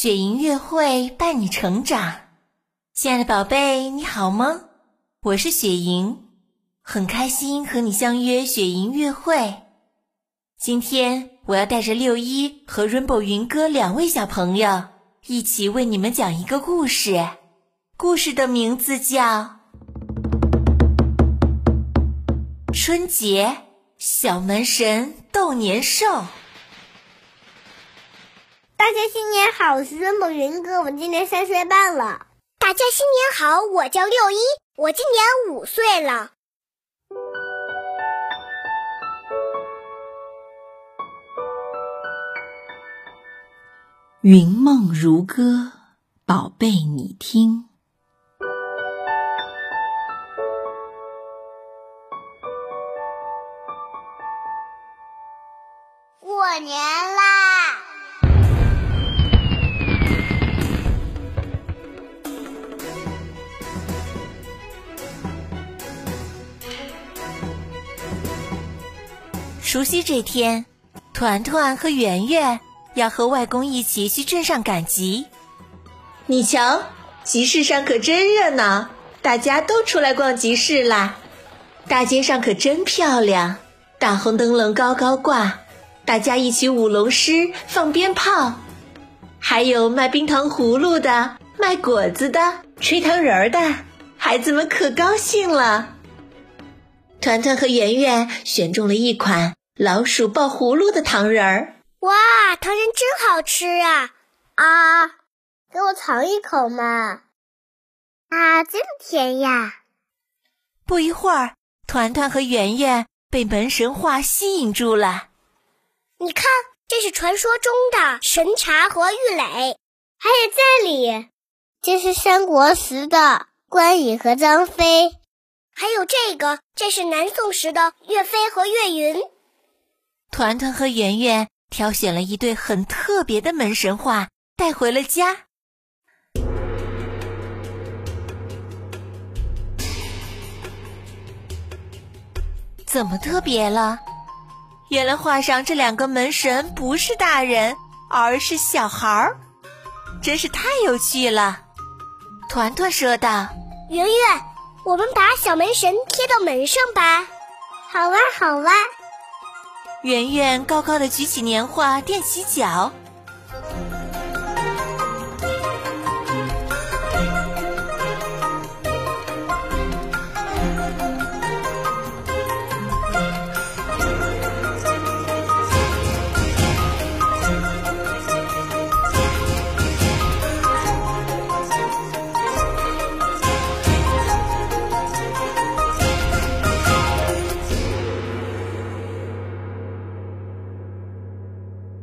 雪莹音乐会伴你成长，亲爱的宝贝，你好吗？我是雪莹，很开心和你相约雪莹音乐会。今天我要带着六一和 Rainbow 云哥两位小朋友一起为你们讲一个故事，故事的名字叫《春节小门神斗年兽》。大家新年好，我是润宝云哥，我今年三岁半了。大家新年好，我叫六一，我今年五岁了。云梦如歌，宝贝你听。过年除夕这天，团团和圆圆要和外公一起去镇上赶集。你瞧，集市上可真热闹，大家都出来逛集市啦。大街上可真漂亮，大红灯笼高高挂，大家一起舞龙狮、放鞭炮，还有卖冰糖葫芦的、卖果子的、吹糖人儿的，孩子们可高兴了。团团和圆圆选中了一款。老鼠抱葫芦的糖人儿，哇，糖人真好吃啊！啊，给我尝一口嘛！啊，真甜呀！不一会儿，团团和圆圆被门神话吸引住了。你看，这是传说中的神茶和玉垒，还有这里，这是三国时的关羽和张飞，还有这个，这是南宋时的岳飞和岳云。团团和圆圆挑选了一对很特别的门神画，带回了家。怎么特别了？原来画上这两个门神不是大人，而是小孩儿，真是太有趣了。团团说道：“圆圆，我们把小门神贴到门上吧。”“好哇，好哇。”圆圆高高的举起年画，垫起脚。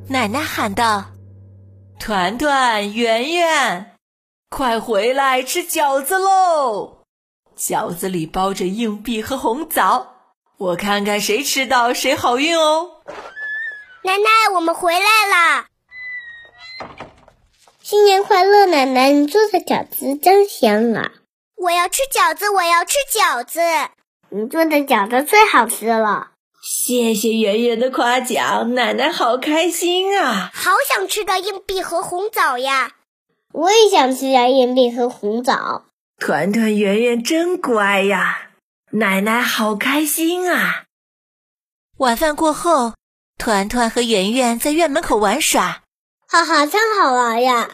奶奶喊道：“团团、圆圆，快回来吃饺子喽！饺子里包着硬币和红枣，我看看谁吃到谁好运哦！”奶奶，我们回来啦！新年快乐，奶奶！你做的饺子真香啊！我要吃饺子，我要吃饺子！你做的饺子最好吃了。谢谢圆圆的夸奖，奶奶好开心啊！好想吃点硬币和红枣呀！我也想吃点硬币和红枣。团团圆圆真乖呀，奶奶好开心啊！晚饭过后，团团和圆圆在院门口玩耍，哈哈，真好玩呀！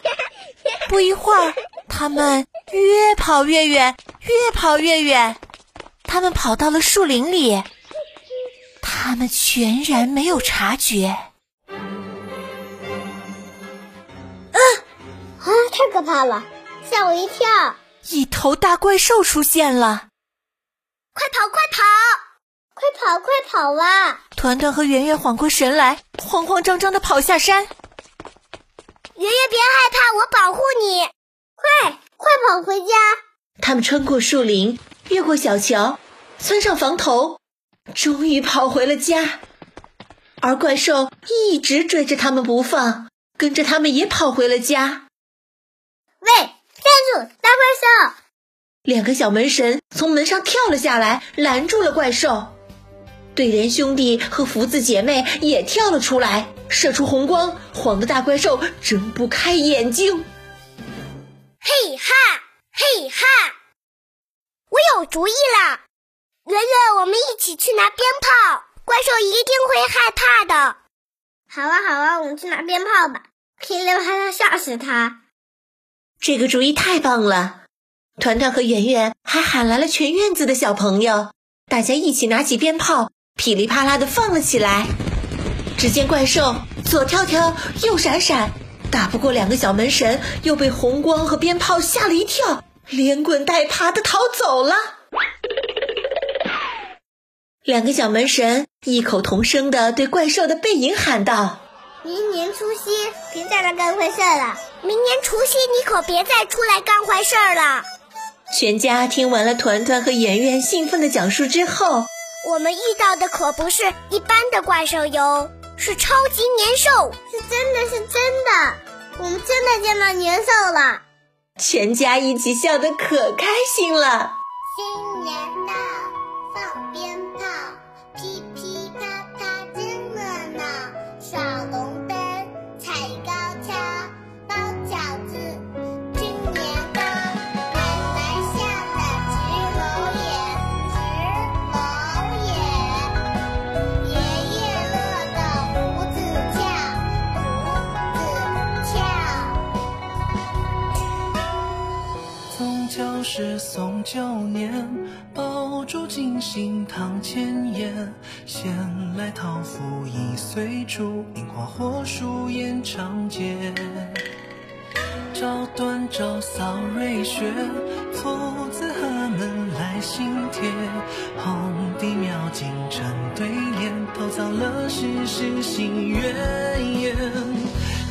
不一会儿，他们越跑越远，越跑越远，他们跑到了树林里。他们全然没有察觉。啊啊！太可怕了，吓我一跳！一头大怪兽出现了！快跑！快跑！快跑！快跑啊！团团和圆圆缓过神来，慌慌张张的跑下山。圆圆别害怕，我保护你！快快跑回家！他们穿过树林，越过小桥，窜上房头。终于跑回了家，而怪兽一直追着他们不放，跟着他们也跑回了家。喂，站住！大怪兽！两个小门神从门上跳了下来，拦住了怪兽。对联兄弟和福子姐妹也跳了出来，射出红光，晃得大怪兽睁不开眼睛。嘿哈，嘿哈！我有主意了，圆圆，我们一起去拿鞭炮，怪兽一定会害怕的。好啊，好啊，我们去拿鞭炮吧，噼里啪啦吓死他。这个主意太棒了！团团和圆圆还喊来了全院子的小朋友，大家一起拿起鞭炮，噼里啪啦的放了起来。只见怪兽左跳跳，右闪闪，打不过两个小门神，又被红光和鞭炮吓了一跳，连滚带爬的逃走了。两个小门神异口同声的对怪兽的背影喊道：“明年除夕别再来干坏事了！明年除夕你可别再出来干坏事了！”全家听完了团团和圆圆兴奋的讲述之后，我们遇到的可不是一般的怪兽哟，是超级年兽，是真的是真的，我们真的见到年兽了！全家一起笑得可开心了。新年到，是送旧年，爆竹惊醒堂前燕。闲来桃符一岁除，樱花火树延长街。照端照扫瑞雪，父子贺门来行帖。红地庙进城对联，偷藏了世事新月圆。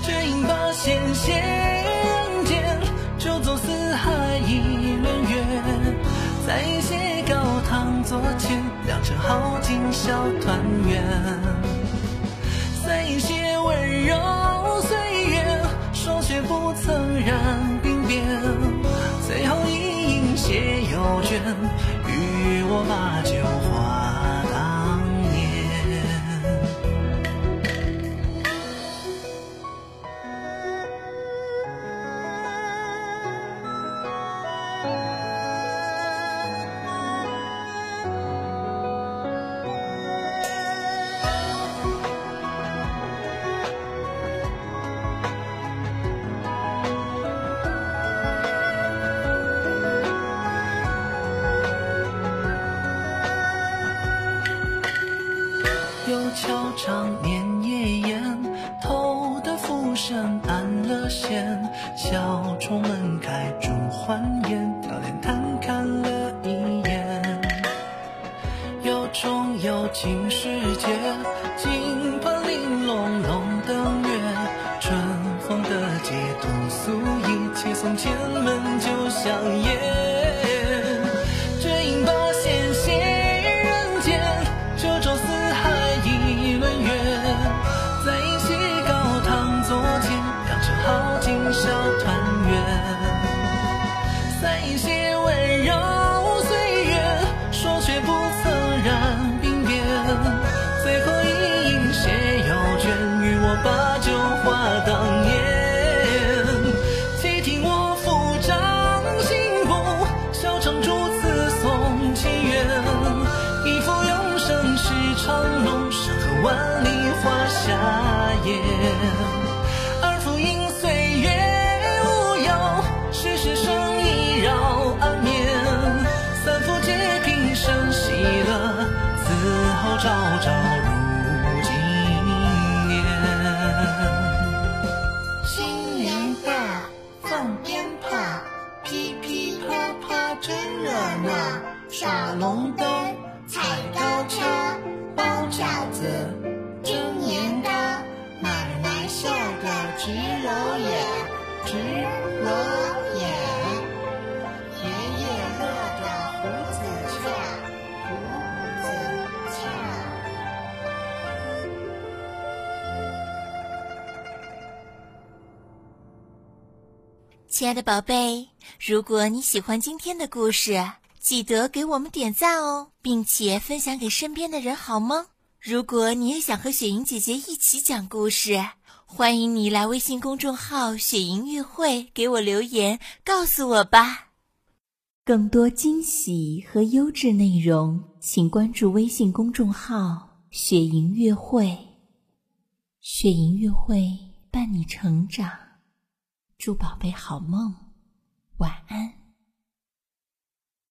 这饮八仙现人间，酒走四海一。堂座前，良辰好景笑团圆。再饮些温柔岁月，霜雪不曾染鬓边。最后一饮谢幽卷，与我把酒颜，挑帘探看了一眼。有钟有金世界，金盘玲珑龙灯月。春风得解读素衣，且送千门酒香烟。朝朝如今年。新年到，放鞭炮，噼噼啪啪真热闹，耍龙灯，踩亲爱的宝贝，如果你喜欢今天的故事，记得给我们点赞哦，并且分享给身边的人，好吗？如果你也想和雪莹姐姐一起讲故事，欢迎你来微信公众号“雪莹乐会”给我留言，告诉我吧。更多惊喜和优质内容，请关注微信公众号“雪莹乐会”。雪莹乐会伴你成长，祝宝贝好梦，晚安。